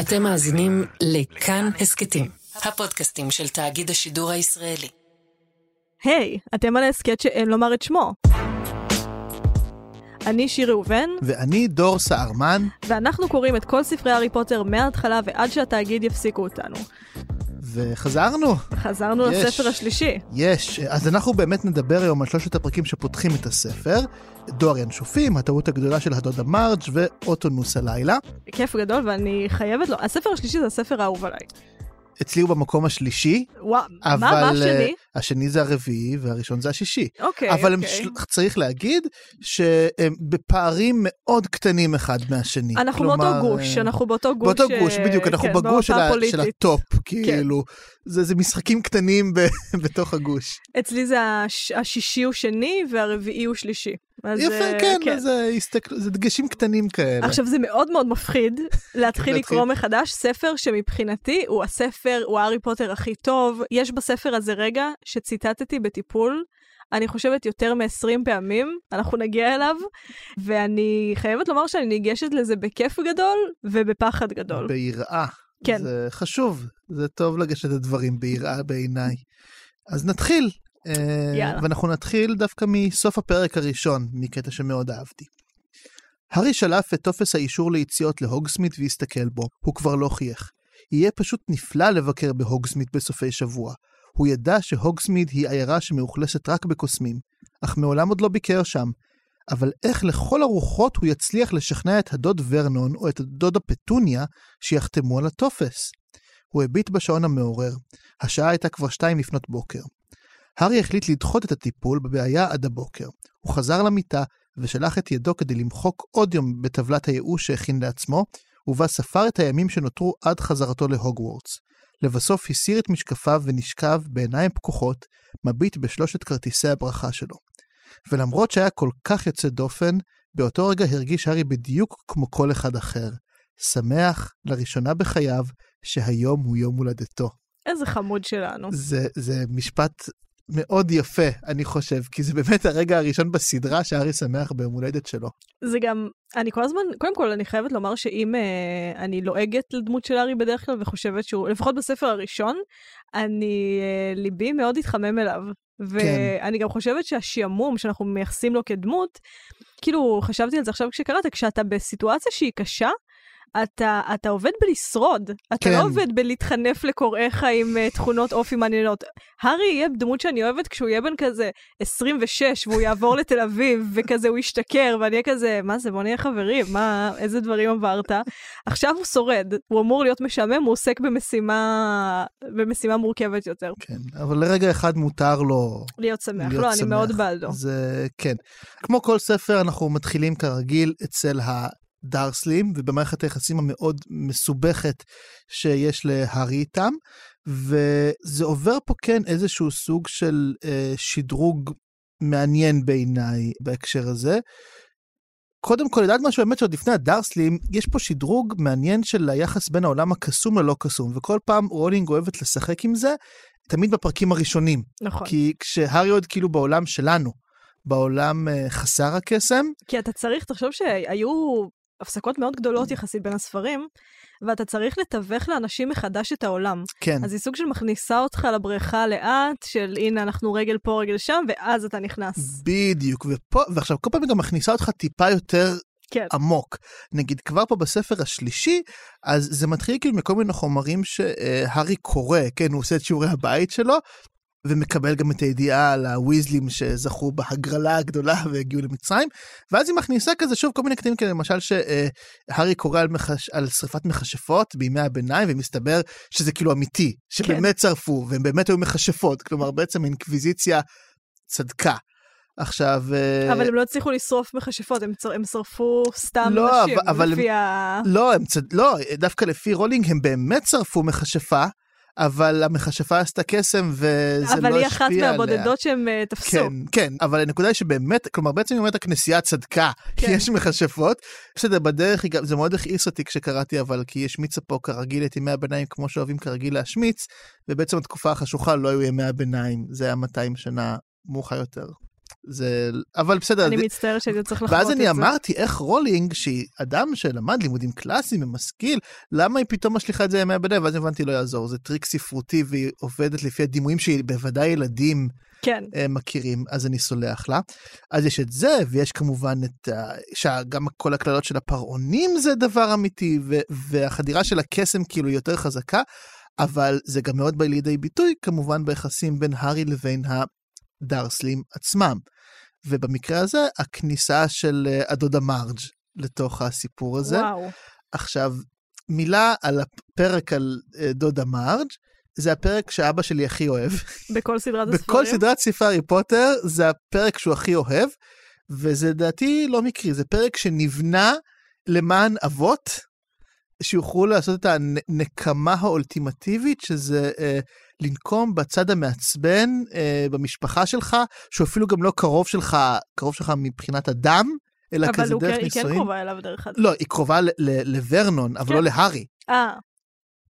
אתם מאזינים לכאן הסכתים, הפודקאסטים של תאגיד השידור הישראלי. היי, אתם על ההסכת שאין לומר את שמו. אני שיר ראובן, ואני דור סהרמן, ואנחנו קוראים את כל ספרי הארי פוטר מההתחלה ועד שהתאגיד יפסיקו אותנו. וחזרנו. חזרנו יש. לספר השלישי. יש. אז אנחנו באמת נדבר היום על שלושת הפרקים שפותחים את הספר. דואר ינשופים, הטעות הגדולה של הדודה מרג' ואוטונוס הלילה. כיף גדול, ואני חייבת לו, הספר השלישי זה הספר האהוב עליי. אצלי הוא במקום השלישי, וואו, אבל... מה, מה השני? אה, השני זה הרביעי והראשון זה השישי. אוקיי, אבל אוקיי. של... צריך להגיד שהם בפערים מאוד קטנים אחד מהשני. אנחנו כלומר, באותו גוש, אה, אנחנו באותו גוש. באותו אה, גוש, בדיוק, אנחנו כן, בגוש של, ה... של. הטופ, כאילו. זה, זה משחקים קטנים. בתוך הגוש. אצלי זה הש... השישי הוא שני והרביעי הוא שלישי. אז, יפה, אה, כן, אז זה, הסתכל... זה דגשים קטנים כאלה. עכשיו זה מאוד מאוד מפחיד להתחיל להתחיל. לקרוא מחדש ספר שמבחינתי הוא הספר, הוא הארי פוטר הכי טוב. יש בספר הזה רגע שציטטתי בטיפול, אני חושבת יותר מ-20 פעמים, אנחנו נגיע אליו, ואני חייבת לומר שאני ניגשת לזה בכיף גדול ובפחד גדול. ביראה. כן. זה חשוב, זה טוב לגשת לדברים ביראה בעיניי. אז נתחיל. אה, יאללה. ואנחנו נתחיל דווקא מסוף הפרק הראשון, מקטע שמאוד אהבתי. הארי שלף את טופס האישור ליציאות להוגסמית והסתכל בו, הוא כבר לא חייך. יהיה פשוט נפלא לבקר בהוגסמית בסופי שבוע. הוא ידע שהוגסמית היא עיירה שמאוכלסת רק בקוסמים, אך מעולם עוד לא ביקר שם. אבל איך לכל הרוחות הוא יצליח לשכנע את הדוד ורנון או את הדודה פטוניה שיחתמו על הטופס? הוא הביט בשעון המעורר. השעה הייתה כבר שתיים לפנות בוקר. הארי החליט לדחות את הטיפול בבעיה עד הבוקר. הוא חזר למיטה ושלח את ידו כדי למחוק עוד יום בטבלת הייאוש שהכין לעצמו, ובה ספר את הימים שנותרו עד חזרתו להוגוורטס. לבסוף הסיר את משקפיו ונשכב בעיניים פקוחות, מביט בשלושת כרטיסי הברכה שלו. ולמרות שהיה כל כך יוצא דופן, באותו רגע הרגיש הארי בדיוק כמו כל אחד אחר. שמח, לראשונה בחייו, שהיום הוא יום הולדתו. איזה חמוד שלנו. זה, זה משפט מאוד יפה, אני חושב, כי זה באמת הרגע הראשון בסדרה שהארי שמח ביום הולדת שלו. זה גם, אני כל הזמן, קודם כל אני חייבת לומר שאם אה, אני לועגת לדמות של הארי בדרך כלל וחושבת שהוא, לפחות בספר הראשון, אני, אה, ליבי מאוד התחמם אליו. ואני גם חושבת שהשעמום שאנחנו מייחסים לו כדמות, כאילו, חשבתי על זה עכשיו כשקראת, כשאתה בסיטואציה שהיא קשה, אתה, אתה עובד בלשרוד, אתה כן. לא עובד בלהתחנף לקוראיך עם uh, תכונות אופי מעניינות. הארי יהיה דמות שאני אוהבת כשהוא יהיה בן כזה 26 והוא יעבור לתל אביב וכזה הוא ישתכר ואני אהיה כזה, מה זה, בוא נהיה חברים, מה, איזה דברים עברת. עכשיו הוא שורד, הוא אמור להיות משעמם, הוא עוסק במשימה, במשימה מורכבת יותר. כן, אבל לרגע אחד מותר לו להיות שמח, להיות לא, אני שמח. מאוד בעדו. זה כן. כמו כל ספר, אנחנו מתחילים כרגיל אצל הדרסלים, ובמערכת היחסים המאוד מסובכת שיש להארי איתם, וזה עובר פה כן איזשהו סוג של אה, שדרוג מעניין בעיניי בהקשר הזה. קודם כל, לדעת משהו באמת שעוד לפני הדרסלים, יש פה שדרוג מעניין של היחס בין העולם הקסום ללא קסום, וכל פעם רולינג אוהבת לשחק עם זה, תמיד בפרקים הראשונים. נכון. כי כשהארי עוד כאילו בעולם שלנו, בעולם אה, חסר הקסם, כי אתה צריך, תחשוב שהיו הפסקות מאוד גדולות יחסית בין הספרים, ואתה צריך לתווך לאנשים מחדש את העולם. כן, אז היא סוג של מכניסה אותך לבריכה לאט, של הנה אנחנו רגל פה, רגל שם, ואז אתה נכנס. בדיוק, ופה, ועכשיו כל פעם היא גם מכניסה אותך טיפה יותר כן. עמוק. נגיד, כבר פה בספר השלישי, אז זה מתחיל כאילו מכל מיני חומרים שהארי קורא, כן, הוא עושה את שיעורי הבית שלו, ומקבל גם את הידיעה על הוויזלים שזכו בהגרלה הגדולה והגיעו למצרים, ואז היא מכניסה כזה שוב כל מיני קטעים כאלה, למשל שהארי קורא על, מחש... על שרפת מכשפות בימי הביניים, ומסתבר שזה כאילו אמיתי, שבאמת שרפו, והן באמת היו מכשפות, כלומר בעצם האינקוויזיציה צדקה. עכשיו... אה, אבל הם לא הצליחו לשרוף מכשפות, הם, צר... הם שרפו סתם לא, נשים, אבל- לפי ה... לא, הם צד... לא, דווקא לפי רולינג הם באמת שרפו מכשפה, אבל המכשפה עשתה קסם וזה לא השפיע אבל עליה. היא אחת מהבודדות שהם אה, תפסו. כן, כן, אבל הנקודה היא שבאמת, כלומר בעצם היא אומרת הכנסייה צדקה, כי כן. יש מכשפות. בסדר, בדרך היא גם, זה מאוד הכעיס אותי כשקראתי, אבל כי היא השמיצה פה כרגיל את ימי הביניים כמו שאוהבים כרגיל להשמיץ, ובעצם התקופה החשוכה לא היו ימי הביניים, זה היה 200 שנה מאוחר יותר. זה, אבל בסדר. אני מצטערת שהייתי צריך לחוות את ואז זה. אני אמרתי, איך רולינג, שהיא אדם שלמד לימודים קלאסיים ומשכיל, למה היא פתאום משליכה את זה ימי הבדל? ואז הבנתי, לא יעזור, זה טריק ספרותי והיא עובדת לפי הדימויים שבוודאי ילדים כן. אה, מכירים, אז אני סולח לה. אז יש את זה, ויש כמובן את. שגם כל הקללות של הפרעונים זה דבר אמיתי, ו... והחדירה של הקסם כאילו יותר חזקה, אבל זה גם מאוד בא לידי ביטוי, כמובן ביחסים בין הארי לבין הדרסלים עצמם. ובמקרה הזה, הכניסה של אה, הדודה מרג' לתוך הסיפור הזה. וואו. עכשיו, מילה על הפרק על אה, דודה מרג', זה הפרק שאבא שלי הכי אוהב. בכל סדרת הספרים. בכל סדרת ספרי הארי פוטר זה הפרק שהוא הכי אוהב, וזה לדעתי לא מקרי, זה פרק שנבנה למען אבות, שיוכלו לעשות את הנקמה האולטימטיבית, שזה אה, לנקום בצד המעצבן אה, במשפחה שלך, שהוא אפילו גם לא קרוב שלך, קרוב שלך מבחינת הדם, אלא אבל כזה דרך כן- היא כן נישואים. קרובה אליו דרך אגב. לא, היא קרובה לוורנון, אבל כן. לא להארי. אה,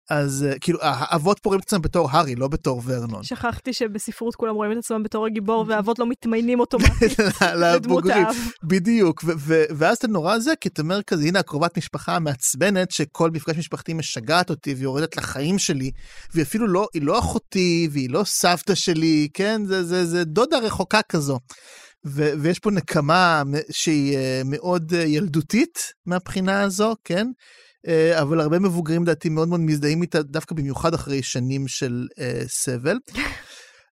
אז אה, כאילו, האבות פה רואים את עצמם בתור הארי, לא בתור ורנון. שכחתי שבספרות כולם רואים את עצמם בתור הגיבור, והאבות לא מתמיינים אוטומטית לדמות. האב. בדיוק, ואז אתה נורא זה, כי אתה אומר כזה, הנה הקרובת משפחה המעצבנת, שכל מפגש משפחתי משגעת אותי והיא יורדת לחיים שלי, והיא אפילו לא, היא לא אחותי, והיא לא סבתא שלי, כן? זה, זה, זה דודה רחוקה כזו. ו- ויש פה נקמה שהיא אה, מאוד אה, ילדותית מהבחינה הזו, כן? אה, אבל הרבה מבוגרים לדעתי מאוד מאוד מזדהים איתה, דווקא במיוחד אחרי שנים של אה, סבל.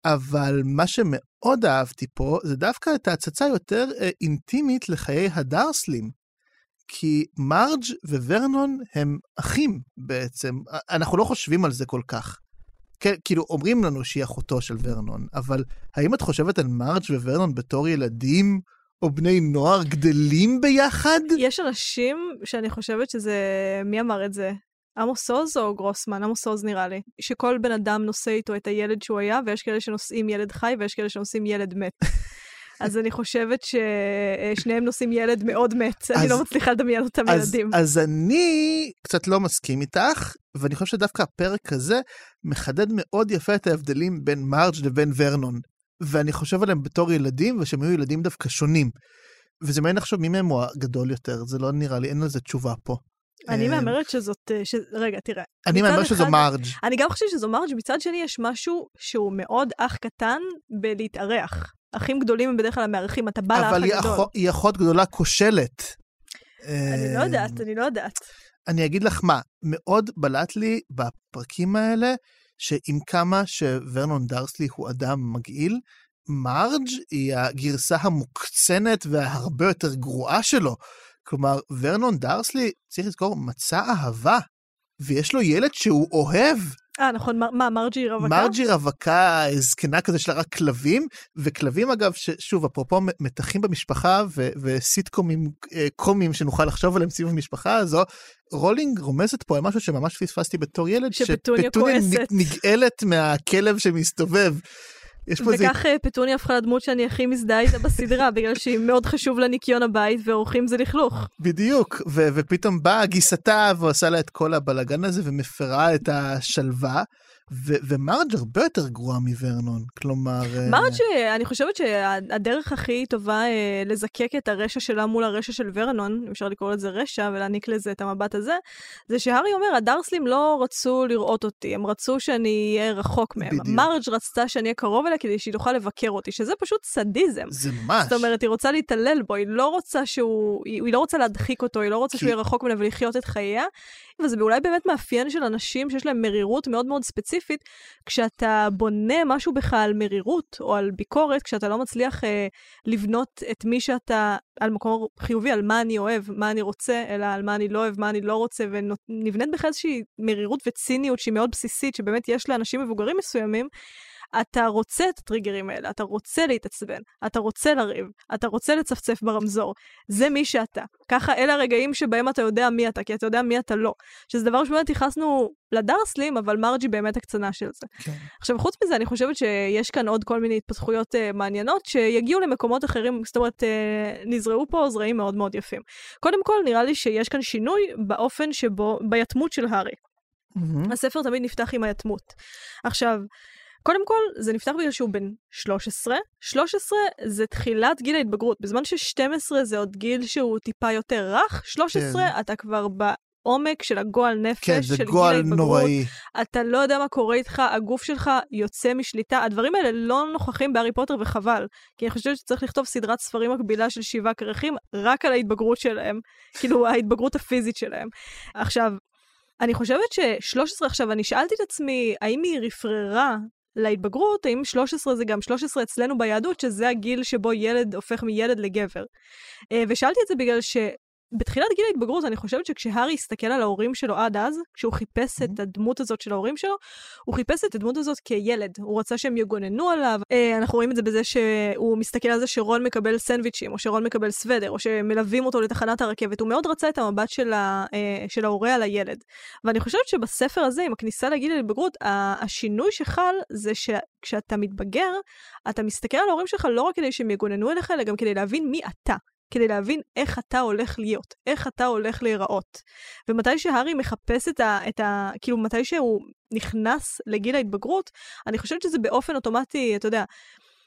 אבל מה שמאוד אהבתי פה זה דווקא את ההצצה יותר אה, אינטימית לחיי הדרסלים. כי מרג' וורנון הם אחים בעצם, אנחנו לא חושבים על זה כל כך. כן, כאילו אומרים לנו שהיא אחותו של ורנון, אבל האם את חושבת על מרג' וורנון בתור ילדים או בני נוער גדלים ביחד? יש אנשים שאני חושבת שזה, מי אמר את זה? עמוס עוז או גרוסמן? עמוס עוז נראה לי. שכל בן אדם נושא איתו את הילד שהוא היה, ויש כאלה שנושאים ילד חי ויש כאלה שנושאים ילד מת. אז אני חושבת ששניהם נושאים ילד מאוד מת. אני לא מצליחה לדמיין אותם אז, ילדים. אז אני קצת לא מסכים איתך, ואני חושב שדווקא הפרק הזה מחדד מאוד יפה את ההבדלים בין מרג' לבין ורנון. ואני חושב עליהם בתור ילדים, ושהם היו ילדים דווקא שונים. וזה מעניין לחשוב מי מהם הוא הגדול יותר, זה לא נראה לי, אין לזה תשובה פה. אני אה, מהמרת שזאת... אה, ש... רגע, תראה. אני מצד מהמר שזו מרג'. אני גם חושבת שזו מרג', מצד שני יש משהו שהוא מאוד אח קטן בלהתארח. אחים גדולים הם בדרך כלל המארחים, אתה בא לאח אבל היא הגדול. היא אחות גדולה כושלת. אני לא אה, יודעת, אני לא יודעת. אני אגיד לך מה, מאוד בלט לי בפרקים האלה, שעם כמה שוורנון דרסלי הוא אדם מגעיל, מרג' היא הגרסה המוקצנת וההרבה יותר גרועה שלו. כלומר, ורנון דרסלי, צריך לזכור, מצא אהבה, ויש לו ילד שהוא אוהב. אה, נכון, מ- מה, מרג'י רווקה? מרג'י רווקה, זקנה כזה שלה רק כלבים, וכלבים אגב, ששוב, אפרופו מתחים במשפחה ו- וסיטקומים אה, קומיים שנוכל לחשוב עליהם סביב המשפחה הזו, רולינג רומזת פה על משהו שממש פספסתי בתור ילד, שפטוניה כועסת. נגאלת מהכלב שמסתובב. יש פה איזה... וכך אה, פטוניה הפכה לדמות שאני הכי מזדהה איתה בסדרה, בגלל שהיא מאוד חשוב לה ניקיון הבית, ואורחים זה לכלוך. בדיוק, ו- ופתאום באה גיסתה ועושה לה את כל הבלגן הזה ומפרה את השלווה, ומרג' הרבה יותר גרועה מוורנון, כלומר... אה, מרג', אני חושבת שהדרך הכי טובה אה, לזקק את הרשע שלה מול הרשע של ורנון, אם אפשר לקרוא לזה רשע ולהעניק לזה את המבט הזה, זה שהארי אומר, הדרסלים לא רצו לראות אותי, הם רצו שאני אהיה רחוק מהם. בדיוק. מרג' רצתה שאני אהיה קרוב אליה כדי שהיא תוכל לבקר אותי, שזה פשוט סדיזם. זה ממש. זאת אומרת, היא רוצה להתעלל בו, היא לא רוצה שהוא, היא לא רוצה להדחיק אותו, היא לא רוצה כי- שהוא יהיה רחוק ממנה ולחיות את חייה, וזה אולי באמת מאפיין של אנשים שיש להם מרירות מאוד מאוד ספציפית, כשאתה בונה משהו בך על מרירות או על ביקורת, כשאתה לא מצליח אה, לבנות את מי שאתה, על מקום חיובי, על מה אני אוהב, מה אני רוצה, אלא על מה אני לא אוהב, מה אני לא רוצה, ונבנית בך איזושהי מרירות וציניות שהיא מאוד בסיסית, שבאמת יש לאנשים מבוגרים מסוימים, אתה רוצה את הטריגרים האלה, אתה רוצה להתעצבן, אתה רוצה לריב, אתה רוצה לצפצף ברמזור. זה מי שאתה. ככה, אלה הרגעים שבהם אתה יודע מי אתה, כי אתה יודע מי אתה לא. שזה דבר שבאמת ייחסנו לדרסלים, אבל מרג'י באמת הקצנה של זה. כן. עכשיו, חוץ מזה, אני חושבת שיש כאן עוד כל מיני התפתחויות uh, מעניינות, שיגיעו למקומות אחרים, זאת אומרת, uh, נזרעו פה זרעים מאוד מאוד יפים. קודם כל, נראה לי שיש כאן שינוי באופן שבו, ביתמות של הארי. מהמם. הספר תמיד נפתח עם היתמות. עכשיו, קודם כל, זה נפתח בגלל שהוא בן 13. 13 זה תחילת גיל ההתבגרות, בזמן ש-12 זה עוד גיל שהוא טיפה יותר רך, 13 כן. אתה כבר בעומק של הגועל נפש כן, של זה גיל גועל ההתבגרות. נוראי. אתה לא יודע מה קורה איתך, הגוף שלך יוצא משליטה. הדברים האלה לא נוכחים בהארי פוטר וחבל. כי אני חושבת שצריך לכתוב סדרת ספרים מקבילה של שבעה כרכים רק על ההתבגרות שלהם. כאילו, ההתבגרות הפיזית שלהם. עכשיו, אני חושבת ש-13 עכשיו, אני שאלתי את עצמי, האם היא רפררה להתבגרות, האם 13 זה גם 13 אצלנו ביהדות, שזה הגיל שבו ילד הופך מילד לגבר. אה, ושאלתי את זה בגלל ש... בתחילת גיל ההתבגרות, אני חושבת שכשהארי הסתכל על ההורים שלו עד אז, כשהוא חיפש את הדמות הזאת של ההורים שלו, הוא חיפש את הדמות הזאת כילד. הוא רצה שהם יגוננו עליו. אה, אנחנו רואים את זה בזה שהוא מסתכל על זה שרון מקבל סנדוויצ'ים, או שרון מקבל סוודר, או שמלווים אותו לתחנת הרכבת. הוא מאוד רצה את המבט של, ה, אה, של ההורה על הילד. ואני חושבת שבספר הזה, עם הכניסה לגיל ההתבגרות, השינוי שחל זה שכשאתה מתבגר, אתה מסתכל על ההורים שלך לא רק כדי שהם יגוננו אליך, אלא גם כדי להבין מי אתה. כדי להבין איך אתה הולך להיות, איך אתה הולך להיראות. ומתי שהארי מחפש את ה, את ה... כאילו, מתי שהוא נכנס לגיל ההתבגרות, אני חושבת שזה באופן אוטומטי, אתה יודע,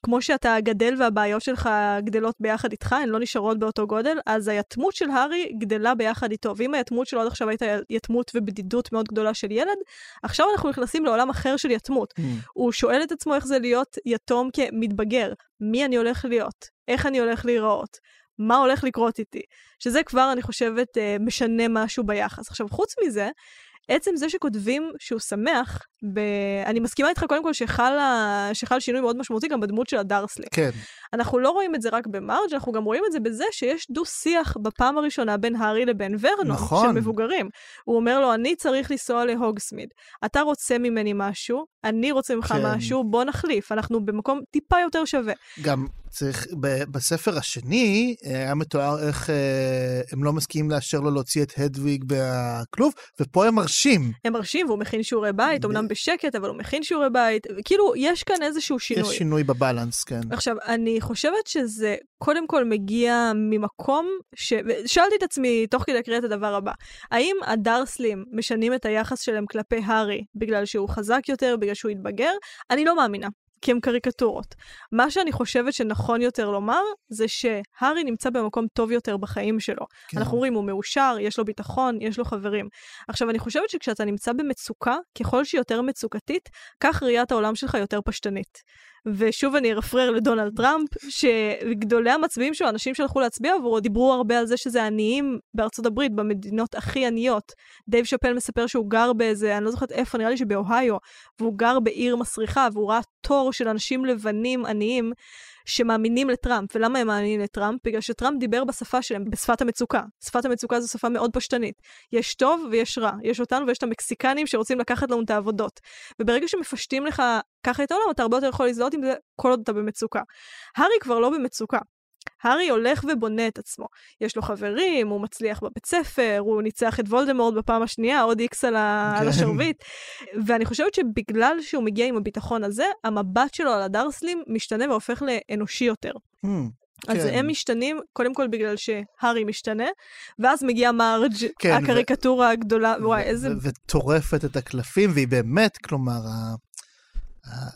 כמו שאתה גדל והבעיות שלך גדלות ביחד איתך, הן לא נשארות באותו גודל, אז היתמות של הארי גדלה ביחד איתו. ואם היתמות שלו עד עכשיו הייתה יתמות ובדידות מאוד גדולה של ילד, עכשיו אנחנו נכנסים לעולם אחר של יתמות. Mm. הוא שואל את עצמו איך זה להיות יתום כמתבגר. מי אני הולך להיות? איך אני הולך להיראות? מה הולך לקרות איתי? שזה כבר, אני חושבת, אה, משנה משהו ביחס. עכשיו, חוץ מזה, עצם זה שכותבים שהוא שמח, ב... אני מסכימה איתך קודם כל שחל, ה... שחל שינוי מאוד משמעותי גם בדמות של הדרסלי. כן, אנחנו לא רואים את זה רק במרג', אנחנו גם רואים את זה בזה שיש דו-שיח בפעם הראשונה בין הארי לבין ורנון, נכון. של מבוגרים. הוא אומר לו, אני צריך לנסוע להוגסמיד. אתה רוצה ממני משהו, אני רוצה ממך כן. משהו, בוא נחליף. אנחנו במקום טיפה יותר שווה. גם צריך, ב- בספר השני אה, היה מתואר איך אה, הם לא מסכימים לאשר לו להוציא את הדוויג מהכלוב, ופה הם מרשים. הם מרשים והוא מכין שיעורי בית, אמנם בשקט, אבל הוא מכין שיעורי בית. כאילו, יש כאן איזשהו שינוי. יש שינוי בבלנס, כן. עכשיו, אני חושבת שזה קודם כל מגיע ממקום ש... שאלתי את עצמי תוך כדי הקריאה את הדבר הבא. האם הדרסלים משנים את היחס שלהם כלפי הארי בגלל שהוא חזק יותר, בגלל שהוא התבגר? אני לא מאמינה. כי הם קריקטורות. מה שאני חושבת שנכון יותר לומר, זה שהארי נמצא במקום טוב יותר בחיים שלו. כן. אנחנו רואים, הוא מאושר, יש לו ביטחון, יש לו חברים. עכשיו, אני חושבת שכשאתה נמצא במצוקה, ככל שהיא יותר מצוקתית, כך ראיית העולם שלך יותר פשטנית. ושוב אני ארפרר לדונלד טראמפ, שגדולי המצביעים שלו, אנשים שהלכו להצביע עבורו, דיברו הרבה על זה שזה עניים בארצות הברית, במדינות הכי עניות. דייב שאפל מספר שהוא גר באיזה, אני לא זוכרת איפה, נראה לי שבאוהיו, והוא גר בעיר מסריחה, והוא ראה תור של אנשים לבנים עניים שמאמינים לטראמפ. ולמה הם מאמינים לטראמפ? בגלל שטראמפ דיבר בשפה שלהם, בשפת המצוקה. שפת המצוקה זו שפה מאוד פשטנית. יש טוב ויש רע. יש אותנו ויש את המקסיקנים שרוצים לקחת לנו את העבודות. וברגע שמפשטים לך ככה את העולם, אתה הרבה יותר יכול להזדהות עם זה כל עוד אתה במצוקה. הארי כבר לא במצוקה. הארי הולך ובונה את עצמו. יש לו חברים, הוא מצליח בבית ספר, הוא ניצח את וולדמורט בפעם השנייה, עוד איקס על, ה... על כן. השרביט. ואני חושבת שבגלל שהוא מגיע עם הביטחון הזה, המבט שלו על הדרסלים משתנה והופך לאנושי יותר. Hmm, אז כן. הם משתנים, קודם כל בגלל שהארי משתנה, ואז מגיע מרג', כן, ו- הקריקטורה הגדולה, וואי, איזה... ו- וטורפת את הקלפים, והיא באמת, כלומר,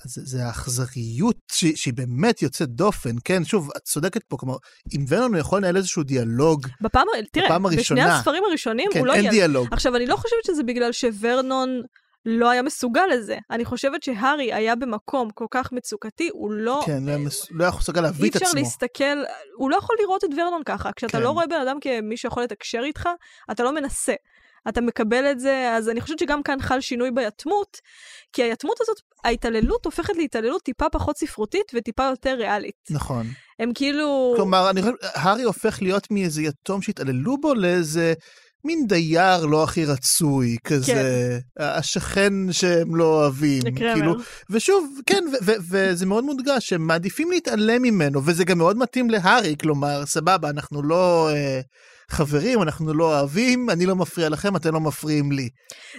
זה, זה האכזריות שהיא, באמת יוצאת דופן, כן? שוב, את צודקת פה, כלומר, אם ורנון הוא יכול לנהל איזשהו דיאלוג, בפעם, תראה, בפעם בשני הראשונה- הספרים הראשונים כן, הוא לא אין יהיה... דיאלוג. עכשיו, אני לא חושבת שזה בגלל שוורנון לא היה מסוגל לזה. אני חושבת שהארי היה במקום כל כך מצוקתי, הוא לא... כן, לא היה מס- לא היה מסוגל להביא אי את אפשר עצמו. להסתכל, הוא לא יכול לראות את ורנון ככה. כשאתה כן. לא רואה בן אדם כמי שיכול לתקשר איתך, אתה לא מנסה. אתה מקבל את זה, אז אני חושבת שגם כאן חל שינוי ביתמות, כי היתמות הזאת, ההתעללות הופכת להתעללות טיפה פחות ספרותית וטיפה יותר ריאלית. נכון. הם כאילו... כלומר, אני חושב, הארי הופך להיות מאיזה יתום שהתעללו בו לאיזה מין דייר לא הכי רצוי, כזה, השכן שהם לא אוהבים. לקרמר. כאילו, ושוב, כן, ו- ו- וזה מאוד מודגש, שהם מעדיפים להתעלם ממנו, וזה גם מאוד מתאים להארי, כלומר, סבבה, אנחנו לא אה, חברים, אנחנו לא אוהבים, אני לא מפריע לכם, אתם לא מפריעים לי.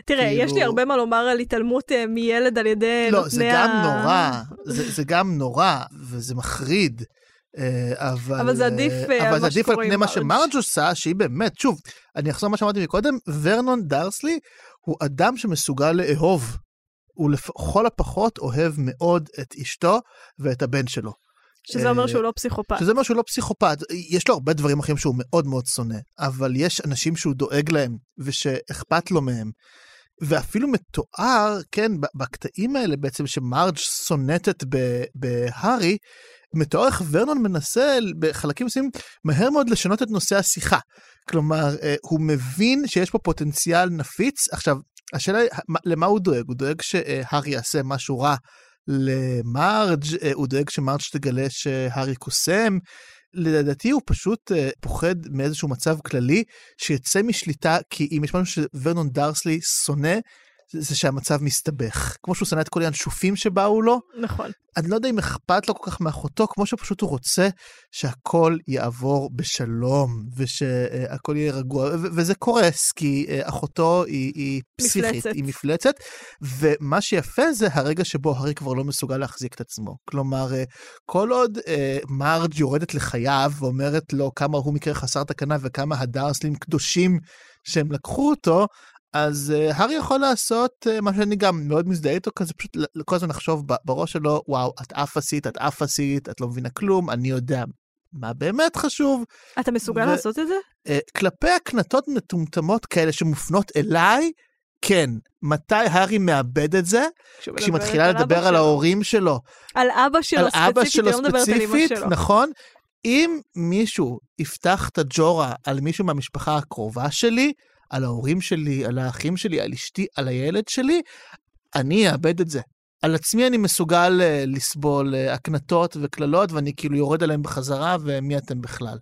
תראה, כאילו- יש לי הרבה מה לומר על התעלמות אה, מילד על ידי לא, נותני זה גם ה- נורא, זה, זה גם נורא, וזה מחריד. אה, אבל, אבל זה עדיף, אה, על אבל מה זה עדיף על שקורה פני עם מה מרג'. שמרג' עושה, שהיא באמת, שוב, אני אחזור מה שאמרתי מקודם, ורנון דרסלי הוא אדם שמסוגל לאהוב. הוא לכל הפחות אוהב מאוד את אשתו ואת הבן שלו. שזה אומר שהוא לא פסיכופת. שזה אומר שהוא לא פסיכופת. יש לו הרבה דברים אחרים שהוא מאוד מאוד שונא, אבל יש אנשים שהוא דואג להם ושאכפת לו מהם. ואפילו מתואר, כן, בקטעים האלה בעצם שמרג' סונטת בהארי, מתואר איך ורנון מנסה בחלקים מסוימים מהר מאוד לשנות את נושא השיחה. כלומר, אה, הוא מבין שיש פה פוטנציאל נפיץ. עכשיו, השאלה היא, למה הוא דואג? הוא דואג שהארי יעשה משהו רע למרג', אה, הוא דואג שמרג' תגלה שהארי קוסם. לדעתי הוא פשוט uh, פוחד מאיזשהו מצב כללי שיצא משליטה, כי אם יש משהו שוורנון דרסלי שונא, זה שהמצב מסתבך. כמו שהוא שנא את כל הינשופים שבאו לו. נכון. אני לא יודע אם אכפת לו כל כך מאחותו, כמו שפשוט הוא רוצה שהכל יעבור בשלום, ושהכל יהיה רגוע, וזה קורס, כי אה, אחותו היא, היא פסיכית, מפלצת. היא מפלצת, ומה שיפה זה הרגע שבו הארי כבר לא מסוגל להחזיק את עצמו. כלומר, אה, כל עוד אה, מרג' יורדת לחייו ואומרת לו כמה הוא מקרה חסר תקנה וכמה הדרסלים קדושים שהם לקחו אותו, אז uh, הארי יכול לעשות uh, מה שאני גם מאוד מזדהה איתו, כזה פשוט כל הזמן לחשוב בראש שלו, וואו, את אף עשית, את אף עשית, את לא מבינה כלום, אני יודע מה באמת חשוב. אתה מסוגל ו- לעשות את זה? Uh, כלפי הקנטות מטומטמות כאלה שמופנות אליי, כן. מתי הארי מאבד את זה? כשהיא מתחילה לדבר על ההורים שלו. על אבא שלו על ספציפית, אבא שלו היא לא מדברת על אמא שלו. נכון. אם מישהו יפתח את הג'ורה על מישהו מהמשפחה הקרובה שלי, על ההורים שלי, על האחים שלי, על אשתי, על הילד שלי, אני אאבד את זה. על עצמי אני מסוגל uh, לסבול uh, הקנטות וקללות, ואני כאילו יורד עליהם בחזרה, ומי אתם בכלל.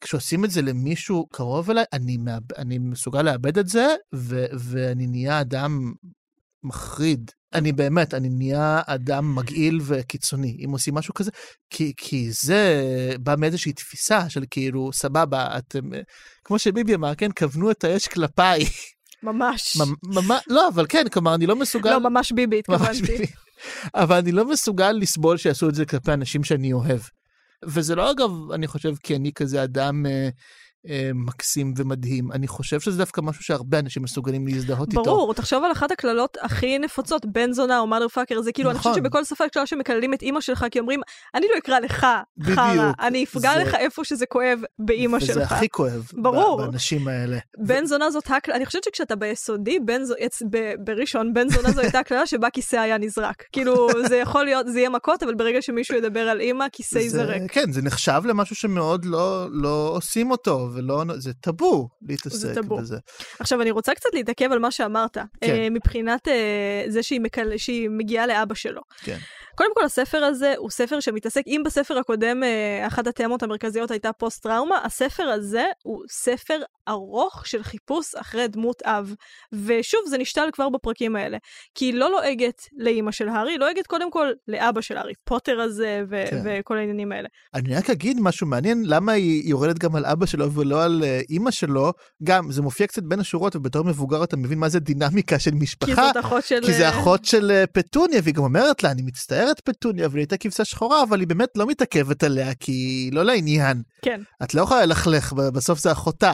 כשעושים את זה למישהו קרוב אליי, אני, מאב... אני מסוגל לאבד את זה, ו... ואני נהיה אדם מחריד. אני באמת, אני נהיה אדם מגעיל וקיצוני, אם עושים משהו כזה, כי, כי זה בא מאיזושהי תפיסה של כאילו, סבבה, אתם, כמו שביבי אמר, כן, כוונו את האש כלפיי. ממש. ממש, לא, אבל כן, כלומר, אני לא מסוגל... לא, ממש ביבי התכוונתי. אבל אני לא מסוגל לסבול שיעשו את זה כלפי אנשים שאני אוהב. וזה לא אגב, אני חושב, כי אני כזה אדם אה, אה, מקסים ומדהים. אני חושב שזה דווקא משהו שהרבה אנשים מסוגלים להזדהות ברור, איתו. ברור, תחשוב על אחת הקללות הכי נפוצות, בן זונה או mother fucker, זה כאילו, נכון. אני חושבת נכון. שבכל שפה קללה שמקללים את אימא שלך, כי אומרים, אני לא אקרא לך חרא, אני אפגע זה... לך איפה שזה כואב באימא וזה שלך. וזה הכי כואב ברור. באנשים האלה. בן ו... זונה זאת הקללה, אני חושבת שכשאתה ביסודי, בן זו... ב... בראשון, בן זונה זו הייתה הקללה שבה כיסא היה נזרק. כאילו, זה יכול להיות, זה יהיה מכות, אבל ברגע שמישהו ידבר על אימא, כיסא ייזרק. כן, זה נחשב למשהו שמאוד לא, לא עושים אותו, ולא, זה טאבו להתעסק טבו. בזה. עכשיו, אני רוצה קצת להתעכב על מה שאמרת, כן. uh, מבחינת uh, זה שהיא, מקל... שהיא מגיעה לאבא שלו. כן. קודם כל, הספר הזה הוא ספר שמתעסק, אם בספר הקודם uh, אחת התאמות המרכזיות הייתה פוסט-טראומה, הספר הזה הוא ספר ארוך של חיפוש אחרי דמות אב. ושוב, זה נשתל כבר בפרקים האלה. כי היא לא לועגת לאימא של הארי, לועגת קודם כל לאבא של הארי, פוטר הזה ו- כן. וכל העניינים האלה. אני רק אגיד משהו מעניין, למה היא יורדת גם על אבא שלו ולא על uh, אימא שלו? גם, זה מופיע קצת בין השורות, ובתור מבוגר אתה מבין מה זה דינמיקה של משפחה. כי זאת אחות של... כי זה אחות של uh, פטוניה, והיא גם אומרת לה, אני מצטערת פטוניה, אבל היא הייתה כבשה שחורה, אבל היא באמת לא מתעכבת עליה, כי היא לא לעניין. כן. את לא יכולה ללכלך, בסוף זה אחותה.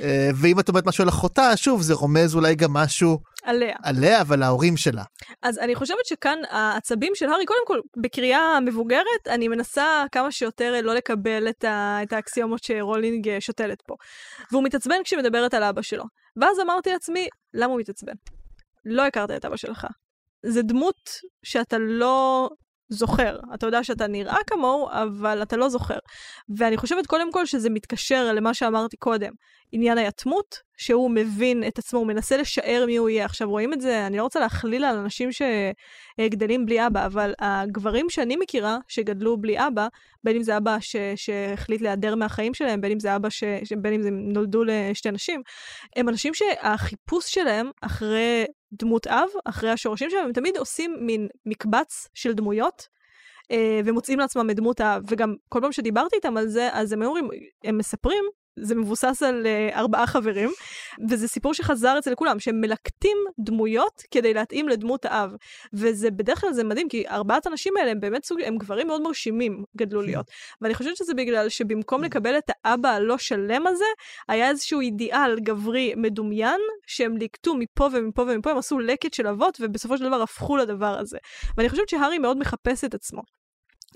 אה, ואם את אומרת משהו על אחותה, שוב, זה רומז אולי גם משהו... עליה. עליה, אבל להורים שלה. אז אני חושבת שכאן העצבים של הארי, קודם כל, בקריאה מבוגרת, אני מנסה כמה שיותר לא לקבל את, ה, את האקסיומות שרולינג שותלת פה. והוא מתעצבן כשהיא מדברת על אבא שלו. ואז אמרתי לעצמי, למה הוא מתעצבן? לא הכרת את אבא שלך. זה דמות שאתה לא זוכר. אתה יודע שאתה נראה כמוהו, אבל אתה לא זוכר. ואני חושבת קודם כל שזה מתקשר למה שאמרתי קודם. עניין היתמות, שהוא מבין את עצמו, הוא מנסה לשער מי הוא יהיה. עכשיו רואים את זה, אני לא רוצה להכליל על אנשים שגדלים בלי אבא, אבל הגברים שאני מכירה, שגדלו בלי אבא, בין אם זה אבא ש... שהחליט להיעדר מהחיים שלהם, בין אם זה אבא ש... בין אם זה נולדו לשתי נשים, הם אנשים שהחיפוש שלהם אחרי דמות אב, אחרי השורשים שלהם, הם תמיד עושים מין מקבץ של דמויות. אה, ומוצאים לעצמם את דמות האב, וגם כל פעם שדיברתי איתם על זה, אז הם אומרים, הם מספרים זה מבוסס על uh, ארבעה חברים, וזה סיפור שחזר אצל כולם, שהם מלקטים דמויות כדי להתאים לדמות האב. וזה בדרך כלל זה מדהים, כי ארבעת האנשים האלה הם באמת סוג, הם גברים מאוד מרשימים גדלו כן. להיות. ואני חושבת שזה בגלל שבמקום לקבל את האבא הלא שלם הזה, היה איזשהו אידיאל גברי מדומיין, שהם ליקטו מפה ומפה ומפה, הם עשו לקט של אבות, ובסופו של דבר הפכו לדבר הזה. ואני חושבת שהארי מאוד מחפש את עצמו.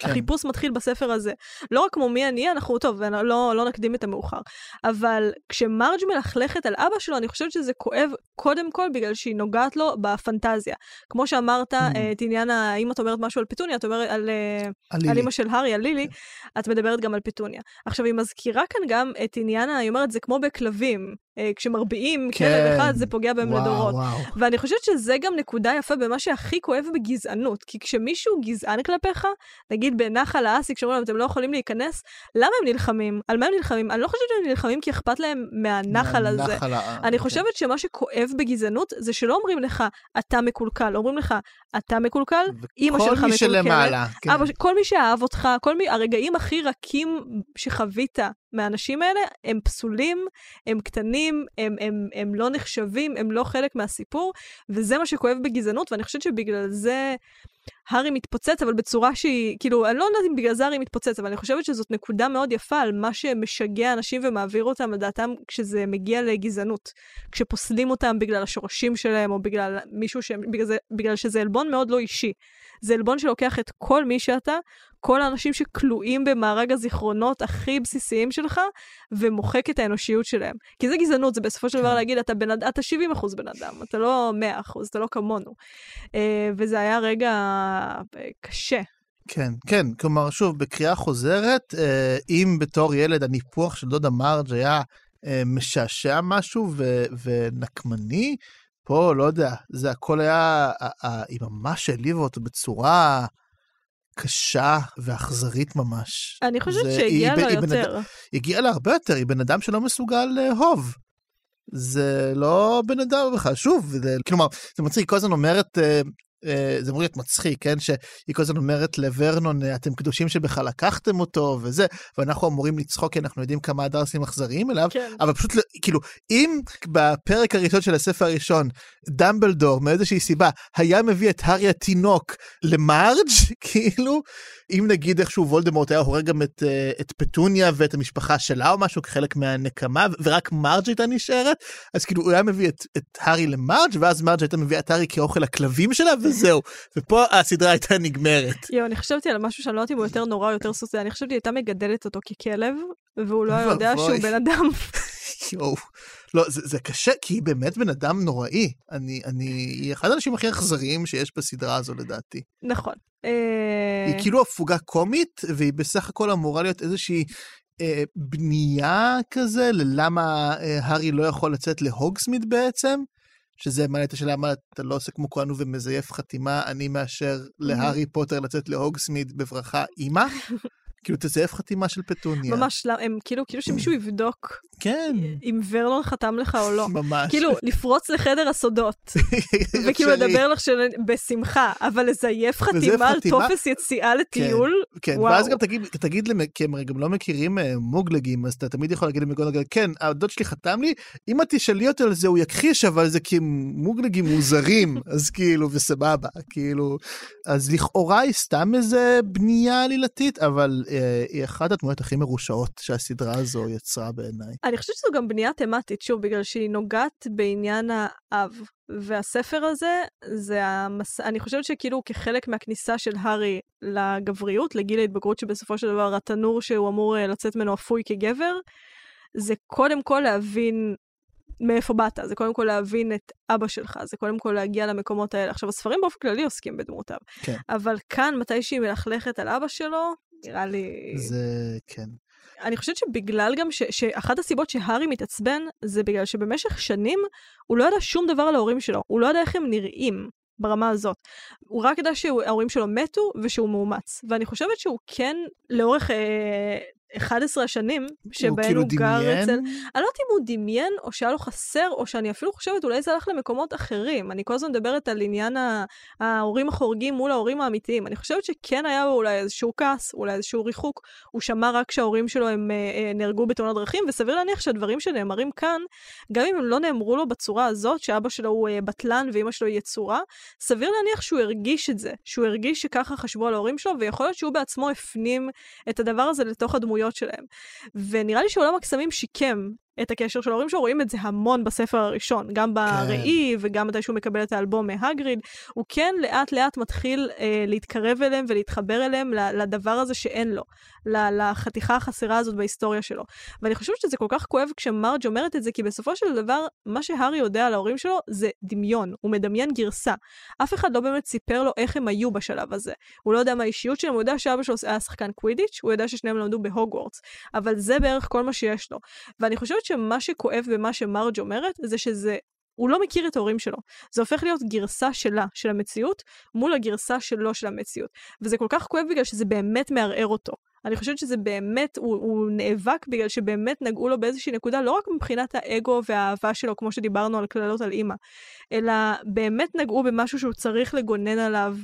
כן. החיפוש מתחיל בספר הזה. לא רק כמו מי אני, אנחנו, טוב, לא, לא נקדים את המאוחר. אבל כשמרג' מלכלכת על אבא שלו, אני חושבת שזה כואב קודם כל בגלל שהיא נוגעת לו בפנטזיה. כמו שאמרת, Mm. אה, את עניין, ה- אם את אומרת משהו על פטוניה, את אומרת על, אה, על על. אימא של הארי, על לילי, את מדברת גם על פטוניה. עכשיו, היא מזכירה כאן גם את עניין, ה- היא אומרת, זה כמו בכלבים. אה, כשמרביעים כן. כלב אחד, זה פוגע בהם וואו, לדורות. וואו. ואני חושבת שזה גם נקודה יפה במה שהכי כואב בגזענות. כי כשמישהו גזען כלפיך, נגיד בנחל האסי, כשאומרים להם, אתם לא יכולים להיכנס, למה הם נלחמים? על מה הם נלחמים? אני לא חושבת שהם נלחמים כי אכפת להם מהנחל הזה. אני כן. חושבת שמה שכואב בגזענות זה שלא אומרים לך, אתה מקולקל, אומרים לך, אתה מקולקל, אימא שלך מי מקולקלת, שלמעלה. כן. אבא, כל מי שאהב אותך, כל מי, הרגעים הכי רכים שחווית מהאנשים האלה, הם פסולים, הם קטנים, הם, הם, הם לא נחשבים, הם לא חלק מהסיפור, וזה מה שכואב בגזענות, ואני חושבת שבגלל זה הארי מתפוצץ, אבל בצורה שהיא, כאילו, אני לא יודעת אם בגלל זה הארי מתפוצץ, אבל אני חושבת שזאת נקודה מאוד יפה על מה שמשגע אנשים ומעביר אותם לדעתם כשזה מגיע לגזענות. כשפוסלים אותם בגלל השורשים שלהם, או בגלל מישהו ש... בגלל, בגלל שזה עלבון מאוד לא אישי. זה עלבון שלוקח את כל מי שאתה, כל האנשים שכלואים במארג הזיכרונות הכי בסיסיים שלך, ומוחק את האנושיות שלהם. כי זה גזענות, זה בסופו של דבר כן. להגיד, אתה, אד- אתה 70 אחוז בן אדם, אתה לא 100 אחוז, אתה לא כמונו. אה, וזה היה רגע אה, קשה. כן, כן, כלומר, שוב, בקריאה חוזרת, אה, אם בתור ילד הניפוח של דודה מרג' היה משעשע משהו ו- ונקמני, פה, לא יודע, זה הכל היה, היא ממש העליבה אותו בצורה קשה ואכזרית ממש. אני חושבת זה- שהגיע היא- לה יותר. הגיעה לה הרבה יותר, היא בן אדם שלא מסוגל לאהוב. זה לא בן אדם בכלל, שוב, זה, כלומר, זה מצחיק, כל הזמן אומרת, אה, אה, זה אמור להיות מצחיק, כן, שהיא כל הזמן אומרת לוורנון, אה, אתם קדושים שבכלל לקחתם אותו וזה, ואנחנו אמורים לצחוק כי אנחנו יודעים כמה הדרסים אכזריים אליו, כן. אבל פשוט, לא- כאילו, אם בפרק הראשון של הספר הראשון, דמבלדור, מאיזושהי סיבה, היה מביא את הארי התינוק למרג', כאילו, אם נגיד איכשהו וולדמורט היה הורג גם את, אה, את פטוניה ואת המשפחה שלה או משהו כחלק מהנקמה, ורק מרג' הייתה נשארת, אז כאילו הוא היה מביא את, את הארי למרג', ואז מרג' הייתה מביאה את הארי כאוכל לכלבים שלה, וזהו. ופה הסדרה הייתה נגמרת. יואו, אני חשבתי על משהו שאני לא יודעת אם הוא יותר נורא או יותר סוסי, אני חשבתי הייתה מגדלת אותו ככלב, והוא לא יודע. שהוא בן אדם. יואו. לא, זה, זה קשה, כי היא באמת בן אדם נוראי. אני, אני, היא אחד האנשים הכי אכזריים שיש בסדרה הזו לדעתי. נכון. אה, היא כאילו הפוגה קומית, והיא בסך הכל אמורה להיות איזושהי אה, בנייה כזה, ללמה אה, הארי לא יכול לצאת להוגסמיד בעצם, שזה מעלה את השאלה, מה אתה לא עושה כמו כהנו ומזייף חתימה, אני מאשר להארי פוטר לצאת להוגסמיד בברכה אימא. כאילו תזייף חתימה של פטוניה. ממש, לא, הם כאילו, כאילו שמישהו יבדוק כן, אם ורנון חתם לך או לא. ממש. כאילו, לפרוץ לחדר הסודות, וכאילו. לדבר לך של... בשמחה, אבל לזייף חתימה על? טופס יציאה לטיול? כן, וואו. ואז גם תגיד, תגיד להם, כי הם גם לא מכירים אה, מוגלגים, אז אתה תמיד יכול להגיד למגונגל, כן, הדוד שלי חתם לי, אם את תשאלי אותו על זה הוא יכחיש, אבל זה כי מוגלגים מוזרים, אז כאילו, וסבבה, כאילו, אז לכאורה היא סתם איזה בנייה עלילתית, אבל היא אחת הדמויות הכי מרושעות שהסדרה הזו יצרה בעיניי. אני חושבת שזו גם בנייה תמטית, שוב, בגלל שהיא נוגעת בעניין האב. והספר הזה, זה המס... אני חושבת שכאילו כחלק מהכניסה של הארי לגבריות, לגיל ההתבגרות שבסופו של דבר התנור שהוא אמור אה, לצאת ממנו אפוי כגבר, זה קודם כל להבין מאיפה באת, זה קודם כל להבין את אבא שלך, זה קודם כל להגיע למקומות האלה. עכשיו, הספרים באופן כללי עוסקים בדמותיו, כן. אבל כאן, מתי שהיא מלכלכת על אבא שלו, נראה לי... זה, כן. אני חושבת שבגלל גם ש, שאחת הסיבות שהארי מתעצבן, זה בגלל שבמשך שנים הוא לא ידע שום דבר על ההורים שלו, הוא לא ידע איך הם נראים ברמה הזאת. הוא רק ידע שההורים שלו מתו ושהוא מאומץ. ואני חושבת שהוא כן, לאורך אה, 11 השנים שבהן כאילו הוא גר דמיין? אצל... אני לא יודעת אם הוא דמיין, או שהיה לו חסר, או שאני אפילו חושבת אולי זה הלך למקומות אחרים. אני כל הזמן מדברת על עניין ההורים החורגים מול ההורים האמיתיים. אני חושבת שכן היה לו אולי איזשהו כעס, אולי איזשהו ריחוק. הוא שמע רק שההורים שלו הם אה, אה, נהרגו בתאונת דרכים, וסביר להניח שהדברים שנאמרים כאן, גם אם הם לא נאמרו לו בצורה הזאת, שאבא שלו הוא אה, בטלן ואימא שלו היא יצורה, סביר להניח שהוא הרגיש את זה, שהוא הרגיש שככה חשבו על ההורים שלו, ויכול להיות שהוא בעצמו הפנים את הדבר הזה לתוך הדמויות שלהם. ונראה לי שעולם הקסמים שיקם את הקשר של ההורים שלו, רואים את זה המון בספר הראשון, גם בראי וגם מתי שהוא מקבל את האלבום מהגריד, הוא כן לאט לאט מתחיל אה, להתקרב אליהם ולהתחבר אליהם לדבר הזה שאין לו, לחתיכה החסרה הזאת בהיסטוריה שלו. ואני חושבת שזה כל כך כואב כשמרג' אומרת את זה, כי בסופו של דבר, מה שהארי יודע על ההורים שלו זה דמיון, הוא מדמיין גרסה. אף אחד לא באמת סיפר לו איך הם היו בשלב הזה. הוא לא יודע מה האישיות שלהם, הוא יודע שאבא שלו היה שחקן קווידיץ', הוא יודע ששניהם למדו בהוגוורטס, אבל זה בערך כל מה שיש לו. ואני חושבת שמה שכואב במה שמרג' אומרת, זה שזה... הוא לא מכיר את ההורים שלו. זה הופך להיות גרסה שלה, של המציאות, מול הגרסה שלו של המציאות. וזה כל כך כואב בגלל שזה באמת מערער אותו. אני חושבת שזה באמת, הוא, הוא נאבק בגלל שבאמת נגעו לו באיזושהי נקודה, לא רק מבחינת האגו והאהבה שלו, כמו שדיברנו על קללות על אימא, אלא באמת נגעו במשהו שהוא צריך לגונן עליו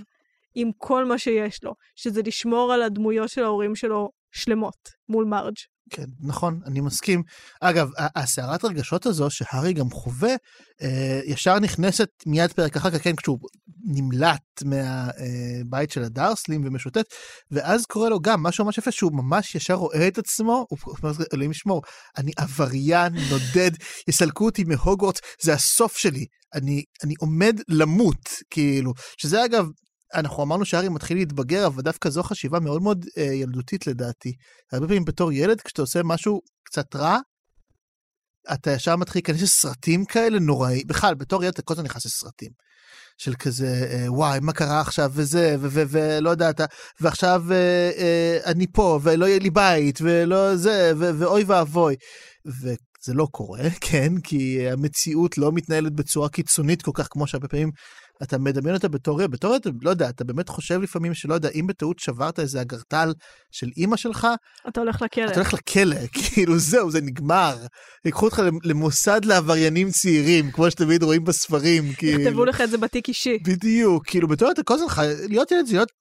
עם כל מה שיש לו, שזה לשמור על הדמויות של ההורים שלו שלמות מול מרג'. כן, נכון, אני מסכים. אגב, הסערת רגשות הזו שהארי גם חווה, אה, ישר נכנסת מיד פרק אחר כך, כן, כשהוא נמלט מהבית של הדרסלים ומשוטט, ואז קורה לו גם משהו ממש יפה, שהוא ממש ישר רואה את עצמו, הוא אומר, אלוהים ישמור, אני עבריין, נודד, יסלקו אותי מהוגוורטס, זה הסוף שלי, אני, אני עומד למות, כאילו, שזה אגב, אנחנו אמרנו שהארי מתחיל להתבגר, אבל דווקא זו חשיבה מאוד מאוד אה, ילדותית לדעתי. הרבה פעמים בתור ילד, כשאתה עושה משהו קצת רע, אתה ישר מתחיל להיכנס לסרטים כאלה נוראי. בכלל, בתור ילד אתה כל הזמן נכנס לסרטים. של כזה, אה, וואי, מה קרה עכשיו, וזה, ולא יודעת, ועכשיו אה, אה, אני פה, ולא יהיה לי בית, ולא זה, ואוי ואבוי. וזה לא קורה, כן, כי המציאות לא מתנהלת בצורה קיצונית כל כך, כמו שהרבה פעמים אתה מדמיין אותה בתור. בתור ילד, לא יודע, אתה באמת חושב לפעמים שלא יודע, אם בטעות שברת איזה אגרטל של אימא שלך, אתה הולך לכלא. אתה הולך לכלא, כאילו זהו, זה נגמר. ייקחו אותך למוסד לעבריינים צעירים, כמו שתמיד רואים בספרים, כאילו. יכתבו לך את זה בתיק אישי. בדיוק, כאילו בתור אתה כל הזמן חי, להיות ילד זה להיות,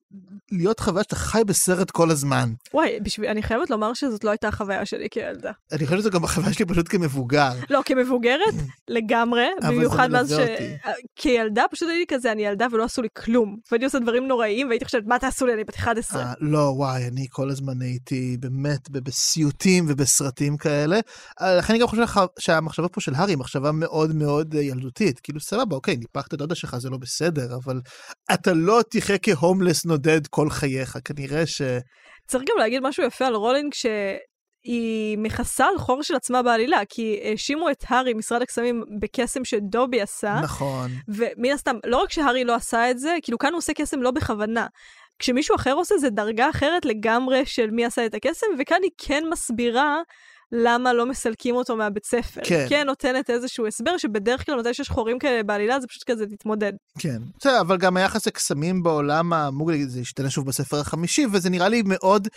להיות חוויה שאתה חי בסרט כל הזמן. וואי, בשביל, אני חייבת לומר שזאת לא הייתה החוויה שלי כילדה. אני חושב שזו גם החוויה שלי פשוט כמבוגר. לא, כמבוגרת, לגמרי, במיוחד מאז ש... אותי. כילדה פשוט הייתי כזה, אני ילדה ולא עשו לי כלום. והייתי עושה דברים נוראיים, והייתי חושבת, מה תעשו לי, אני בת 11. אה, לא, וואי, אני כל הזמן הייתי באמת בסיוטים ובסרטים כאלה. אה, לכן אני גם חושב שהמחשבה פה של הארי היא מחשבה מאוד מאוד אה, ילדותית. כאילו, סבבה, אוקיי, ניפחת את דודה שלך, זה לא בסדר, אבל אתה לא תחיה כהומלס נודד כל חייך, כנראה ש... צריך גם להגיד משהו יפה על רולינג, שהיא מכסה על חור של עצמה בעלילה, כי האשימו את הארי, משרד הקסמים, בקסם שדובי עשה. נכון. ומן הסתם, לא רק שהארי לא עשה את זה, כאילו כאן הוא עושה קסם לא בכוונה. כשמישהו אחר עושה זה דרגה אחרת לגמרי של מי עשה את הקסם, וכאן היא כן מסבירה למה לא מסלקים אותו מהבית ספר. כן. כן נותנת איזשהו הסבר שבדרך כלל מתי שיש חורים כאלה בעלילה זה פשוט כזה תתמודד. כן. בסדר, אבל גם היחס לקסמים בעולם המוגלגי, זה השתנה שוב בספר החמישי, וזה נראה לי מאוד,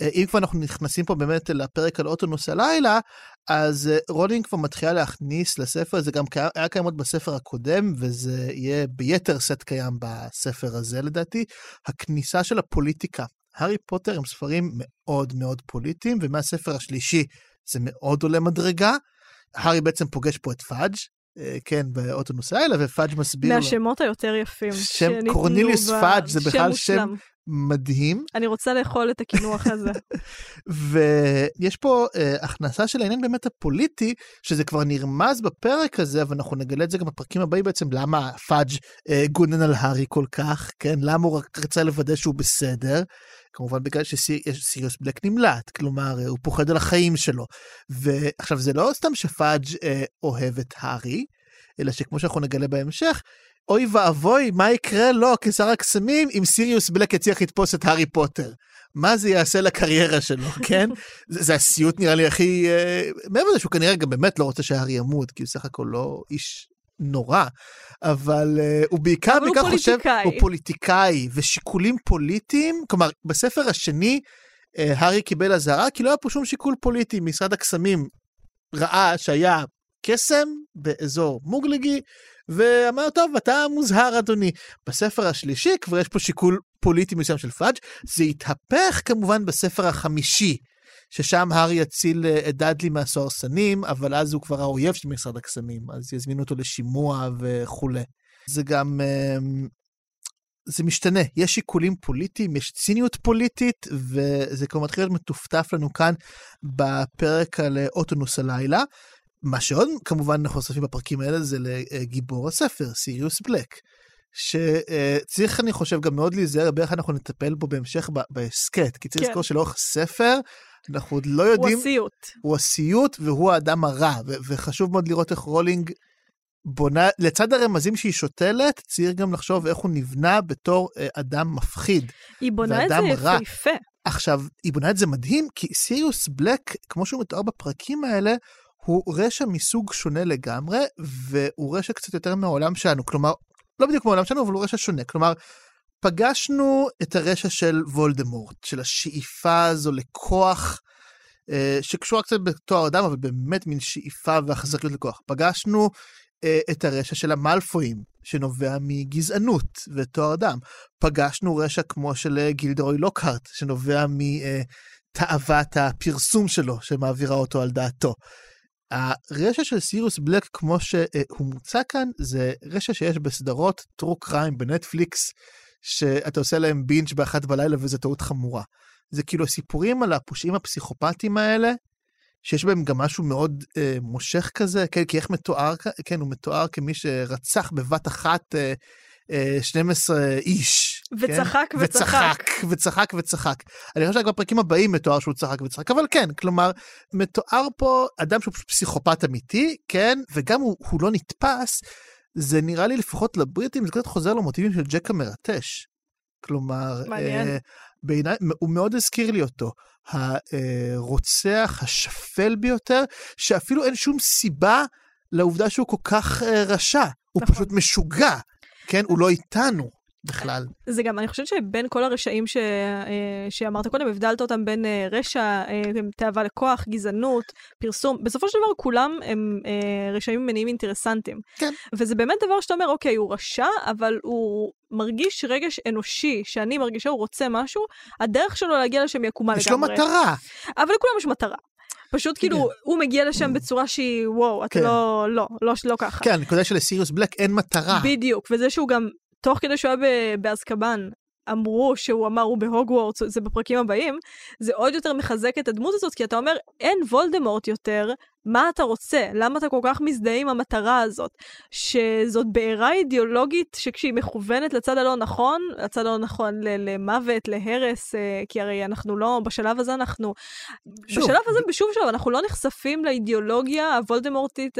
אה, אם כבר אנחנו נכנסים פה באמת לפרק על אוטובוס הלילה, אז אה, רולינג כבר מתחילה להכניס לספר, זה גם היה קיים עוד בספר הקודם, וזה יהיה ביתר שאת קיים בספר הזה לדעתי, הכניסה של הפוליטיקה. הארי פוטר הם ספרים מאוד מאוד פוליטיים, ומהספר השלישי זה מאוד עולה מדרגה. הארי בעצם פוגש פה את פאג', אה, כן, באוטובוס הלילה, ופאג' מסביר לו. מהשמות היותר יפים. שם קורניליוס ב- פאג' זה בכלל שם מושלם. מדהים, אני רוצה לאכול את הקינוח הזה. ויש פה אה, הכנסה של העניין באמת הפוליטי, שזה כבר נרמז בפרק הזה, אבל אנחנו נגלה את זה גם בפרקים הבאים בעצם, למה פאג' אה, גונן על הארי כל כך, כן? למה הוא רק רצה לוודא שהוא בסדר. כמובן בגלל שסיריוס בלק נמלט, כלומר אה, הוא פוחד על החיים שלו. ועכשיו זה לא סתם שפאג' אה, אוהב את הארי, אלא שכמו שאנחנו נגלה בהמשך, אוי ואבוי, מה יקרה לו כשר הקסמים אם סיריוס בלק יצליח לתפוס את הארי פוטר? מה זה יעשה לקריירה שלו, כן? זה, זה הסיוט נראה לי הכי... אה, מעבר לזה שהוא כנראה גם באמת לא רוצה שהארי ימות, כי הוא סך הכל לא איש נורא, אבל אה, הוא בעיקר, אבל הוא בעיקר חושב, פוליטיקאי. הוא פוליטיקאי, ושיקולים פוליטיים, כלומר, בספר השני, אה, הארי קיבל אזהרה כי לא היה פה שום שיקול פוליטי. משרד הקסמים ראה שהיה קסם באזור מוגלגי, ואמר, טוב, אתה מוזהר, אדוני. בספר השלישי כבר יש פה שיקול פוליטי מסוים של פאג'. זה התהפך כמובן בספר החמישי, ששם הארי יציל אה, את דאדלי מהסוהרסנים, אבל אז הוא כבר האויב של משרד הקסמים, אז יזמינו אותו לשימוע וכולי. זה גם... אמ, זה משתנה, יש שיקולים פוליטיים, יש ציניות פוליטית, וזה כבר מתחיל להיות מטופטף לנו כאן בפרק על אה, אוטונוס הלילה. מה שעוד כמובן אנחנו נחשפים בפרקים האלה זה לגיבור הספר, סיריוס בלק. שצריך אני חושב גם מאוד להיזהר באיך אנחנו נטפל בו בהמשך בהסכת, כי צריך כן. לזכור שלאורך הספר אנחנו עוד לא יודעים... הוא הסיוט. הוא הסיוט והוא האדם הרע, וחשוב מאוד לראות איך רולינג בונה, לצד הרמזים שהיא שותלת, צריך גם לחשוב איך הוא נבנה בתור אה, אדם מפחיד. היא בונה את זה יפהפה. עכשיו, היא בונה את זה מדהים, כי סיריוס בלק, כמו שהוא מתואר בפרקים האלה, הוא רשע מסוג שונה לגמרי, והוא רשע קצת יותר מהעולם שלנו. כלומר, לא בדיוק מהעולם שלנו, אבל הוא רשע שונה. כלומר, פגשנו את הרשע של וולדמורט, של השאיפה הזו לכוח, אה, שקשורה קצת בתואר אדם, אבל באמת מין שאיפה ואכזריות לכוח. פגשנו אה, את הרשע של המלפואים, שנובע מגזענות ותואר אדם. פגשנו רשע כמו של אה, גילדרוי לוקהרט, שנובע מתאוות הפרסום שלו, שמעבירה אותו על דעתו. הרשע של סיריוס בלק, כמו שהוא מוצע כאן, זה רשע שיש בסדרות טרו קריים בנטפליקס, שאתה עושה להם בינג' באחת בלילה וזו טעות חמורה. זה כאילו סיפורים על הפושעים הפסיכופטיים האלה, שיש בהם גם משהו מאוד אה, מושך כזה, כן, כי איך מתואר, כן, הוא מתואר כמי שרצח בבת אחת אה, אה, 12 איש. וצחק כן? וצחק. וצחק וצחק וצחק. אני חושב שבפרקים הבאים מתואר שהוא צחק וצחק, אבל כן, כלומר, מתואר פה אדם שהוא פסיכופת אמיתי, כן, וגם הוא, הוא לא נתפס, זה נראה לי לפחות לבריטים, זה קצת חוזר למוטיבים של ג'ק המרטש. כלומר. אה, בעיניי, הוא מאוד הזכיר לי אותו. הרוצח השפל ביותר, שאפילו אין שום סיבה לעובדה שהוא כל כך אה, רשע. הוא נכון. פשוט משוגע, כן? הוא לא איתנו. בכלל. זה גם, אני חושבת שבין כל הרשעים ש... אה, שאמרת קודם, הבדלת אותם בין אה, רשע, אה, תאווה לכוח, גזענות, פרסום, בסופו של דבר כולם הם רשעים ממניעים אינטרסנטיים. כן. וזה באמת דבר שאתה אומר, אוקיי, הוא רשע, אבל הוא מרגיש רגש אנושי, שאני מרגישה הוא רוצה משהו, הדרך שלו להגיע לשם היא עקומה לגמרי. יש לו מטרה. אבל לכולם יש מטרה. פשוט כאילו, כן. הוא מגיע לשם בצורה שהיא, וואו, אתה כן. לא, לא, לא, לא ככה. כן, הנקודה שלסיריוס בלק אין מטרה. בדיוק, וזה שהוא גם תוך כדי שהוא היה באזקבאן, אמרו שהוא אמר הוא בהוגוורטס, זה בפרקים הבאים, זה עוד יותר מחזק את הדמות הזאת, כי אתה אומר, אין וולדמורט יותר, מה אתה רוצה? למה אתה כל כך מזדהה עם המטרה הזאת? שזאת בעירה אידיאולוגית שכשהיא מכוונת לצד הלא נכון, לצד הלא נכון למוות, להרס, אה, כי הרי אנחנו לא, בשלב הזה אנחנו, שוב. בשלב הזה בשום שלב אנחנו לא נחשפים לאידיאולוגיה הוולדמורטית,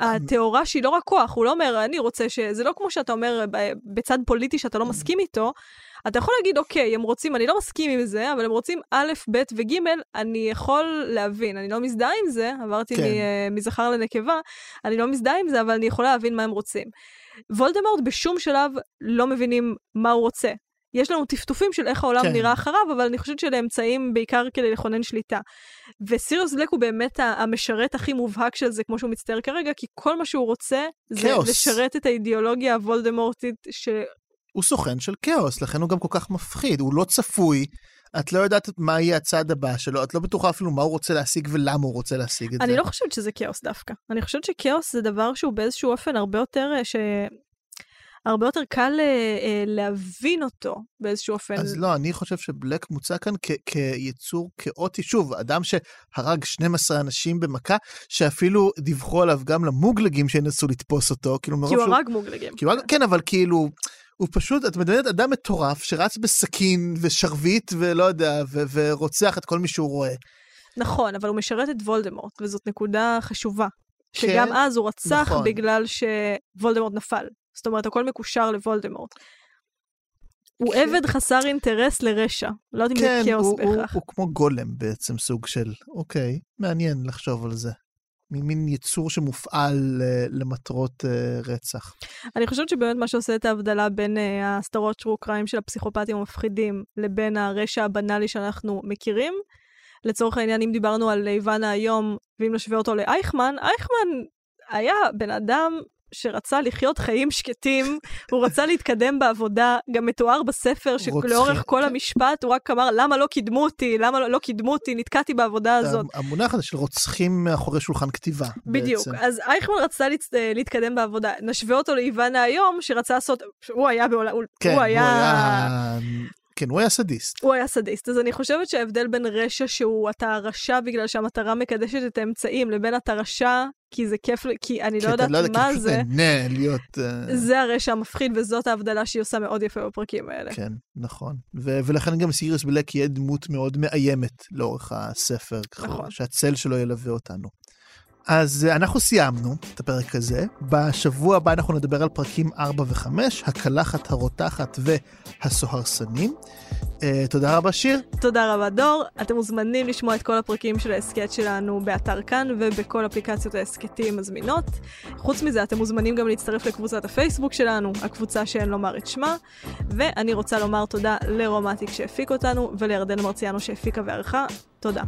הטהורה שהיא לא רק כוח, הוא לא אומר, אני רוצה ש... זה לא כמו שאתה אומר בצד פוליטי שאתה לא מסכים איתו, אתה יכול להגיד, אוקיי, הם רוצים, אני לא מסכים עם זה, אבל הם רוצים א', ב' וג', אני יכול להבין, אני לא מזדהה עם זה, עברתי כן. מזכר לנקבה, אני לא מזדהה עם זה, אבל אני יכולה להבין מה הם רוצים. וולדמורט בשום שלב לא מבינים מה הוא רוצה. יש לנו טפטופים של איך העולם כן. נראה אחריו, אבל אני חושבת שאלה אמצעים בעיקר כדי לכונן שליטה. וסיריוס בלק הוא באמת המשרת הכי מובהק של זה, כמו שהוא מצטייר כרגע, כי כל מה שהוא רוצה זה כאוס. לשרת את האידיאולוגיה הוולדמורטית ש... הוא סוכן של כאוס, לכן הוא גם כל כך מפחיד, הוא לא צפוי. את לא יודעת מה יהיה הצעד הבא שלו, את לא בטוחה אפילו מה הוא רוצה להשיג ולמה הוא רוצה להשיג את אני זה. אני לא חושבת שזה כאוס דווקא. אני חושבת שכאוס זה דבר שהוא באיזשהו אופן הרבה יותר, אה, ש... הרבה יותר קל אה, אה, להבין אותו באיזשהו אופן. אז לא, אני חושב שבלק מוצע כאן כ- כיצור כאוטי. שוב, אדם שהרג 12 אנשים במכה, שאפילו דיווחו עליו גם למוגלגים שינסו לתפוס אותו. כאילו כי הוא הרג מוגלגים. כי הוא, כן, אבל כאילו... הוא פשוט, את מדמיינת אדם מטורף שרץ בסכין ושרביט ולא יודע, ו- ורוצח את כל מי שהוא רואה. נכון, אבל הוא משרת את וולדמורט, וזאת נקודה חשובה. כן, שגם אז הוא רצח נכון. בגלל שוולדמורט נפל. זאת אומרת, הכל מקושר לוולדמורט. הוא כן. עבד חסר אינטרס לרשע. לא יודעת אם כן, זה כאוס בהכרח. הוא, הוא כמו גולם בעצם, סוג של, אוקיי, מעניין לחשוב על זה. ממין יצור שמופעל אה, למטרות אה, רצח. אני חושבת שבאמת מה שעושה את ההבדלה בין הסדרות שרו קריים של הפסיכופטים המפחידים לבין הרשע הבנאלי שאנחנו מכירים, לצורך העניין, אם דיברנו על איוונה היום, ואם נשווה אותו לאייכמן, אייכמן היה בן אדם שרצה לחיות חיים שקטים, הוא רצה להתקדם בעבודה, גם מתואר בספר שלאורך כל המשפט הוא רק אמר, למה לא קידמו אותי, למה לא, לא קידמו אותי, נתקעתי בעבודה הזאת. המונח הזה של רוצחים מאחורי שולחן כתיבה. בדיוק, בעצם. אז אייכמן רצה להת... להתקדם בעבודה. נשווה אותו לאיוונה היום, שרצה לעשות, הוא היה בעולם, כן, הוא היה... הוא היה... כן, הוא היה סדיסט. הוא היה סדיסט, אז אני חושבת שההבדל בין רשע שהוא אתה רשע בגלל שהמטרה מקדשת את האמצעים, לבין אתה רשע כי זה כיף, כי אני לא יודעת לא יודע, מה כי פשוט זה, נהנה להיות... אה, זה הרשע המפחיד וזאת ההבדלה שהיא עושה מאוד יפה בפרקים האלה. כן, נכון. ו- ולכן גם סיריוס בלק יהיה דמות מאוד מאיימת לאורך הספר, ככה, נכון. שהצל שלו ילווה אותנו. אז אה, אנחנו סיימנו את הפרק הזה. בשבוע הבא אנחנו נדבר על פרקים 4 ו-5, הקלחת הרותחת והסוהרסנים. Uh, תודה רבה שיר. תודה רבה דור, אתם מוזמנים לשמוע את כל הפרקים של ההסכת שלנו באתר כאן ובכל אפליקציות ההסכתים הזמינות. חוץ מזה, אתם מוזמנים גם להצטרף לקבוצת הפייסבוק שלנו, הקבוצה שאין לומר את שמה, ואני רוצה לומר תודה לרומטיק שהפיק אותנו ולירדן מרציאנו שהפיקה וערכה. תודה.